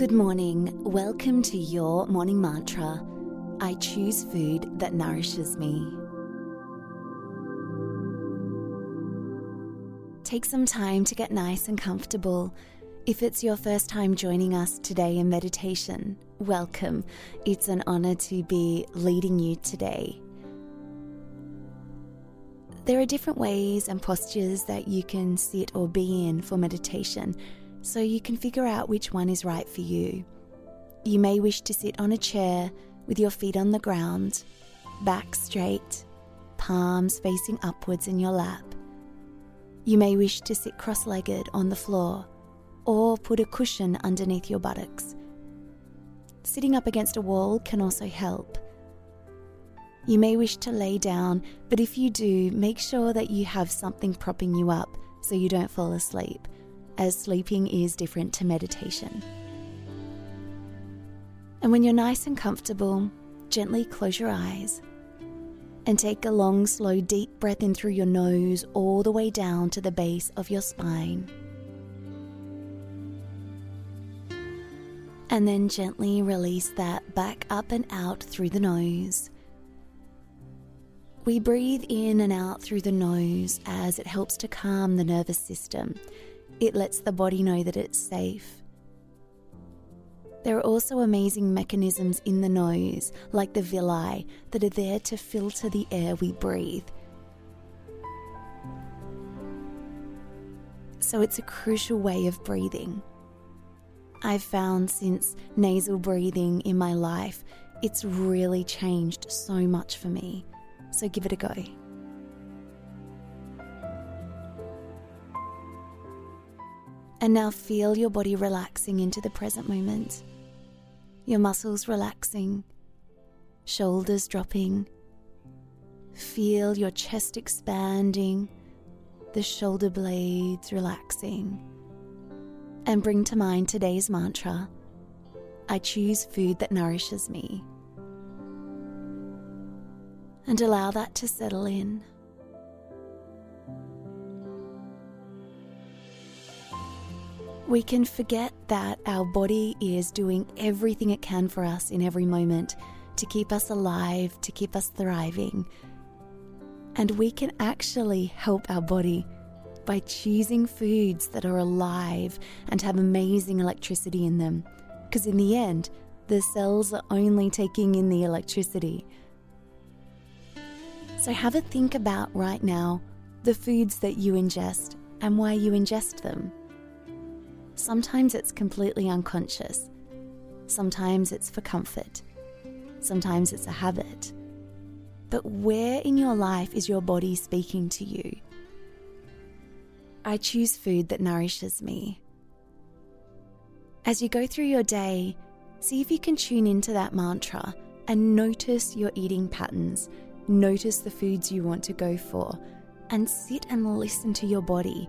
Good morning. Welcome to your morning mantra. I choose food that nourishes me. Take some time to get nice and comfortable. If it's your first time joining us today in meditation, welcome. It's an honor to be leading you today. There are different ways and postures that you can sit or be in for meditation so you can figure out which one is right for you. You may wish to sit on a chair with your feet on the ground, back straight, palms facing upwards in your lap. You may wish to sit cross legged on the floor or put a cushion underneath your buttocks. Sitting up against a wall can also help. You may wish to lay down, but if you do, make sure that you have something propping you up so you don't fall asleep as sleeping is different to meditation. And when you're nice and comfortable, gently close your eyes and take a long, slow, deep breath in through your nose all the way down to the base of your spine. And then gently release that back up and out through the nose. We breathe in and out through the nose as it helps to calm the nervous system it lets the body know that it's safe. There are also amazing mechanisms in the nose, like the villi, that are there to filter the air we breathe. So it's a crucial way of breathing. I've found since nasal breathing in my life, it's really changed so much for me. So give it a go. And now feel your body relaxing into the present moment. Your muscles relaxing, shoulders dropping. Feel your chest expanding, the shoulder blades relaxing. And bring to mind today's mantra I choose food that nourishes me. And allow that to settle in. We can forget that our body is doing everything it can for us in every moment to keep us alive, to keep us thriving. And we can actually help our body by choosing foods that are alive and have amazing electricity in them. Because in the end, the cells are only taking in the electricity. So have a think about right now the foods that you ingest and why you ingest them. Sometimes it's completely unconscious. Sometimes it's for comfort. Sometimes it's a habit. But where in your life is your body speaking to you? I choose food that nourishes me. As you go through your day, see if you can tune into that mantra and notice your eating patterns. Notice the foods you want to go for and sit and listen to your body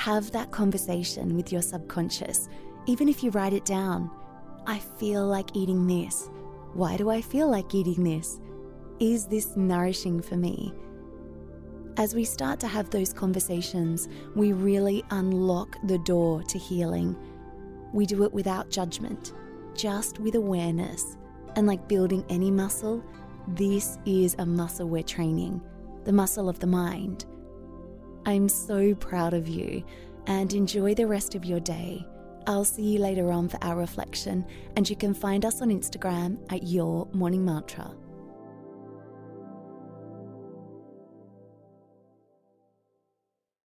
have that conversation with your subconscious, even if you write it down. I feel like eating this. Why do I feel like eating this? Is this nourishing for me? As we start to have those conversations, we really unlock the door to healing. We do it without judgment, just with awareness. And like building any muscle, this is a muscle we're training the muscle of the mind. I'm so proud of you and enjoy the rest of your day. I'll see you later on for our reflection, and you can find us on Instagram at Your Morning Mantra.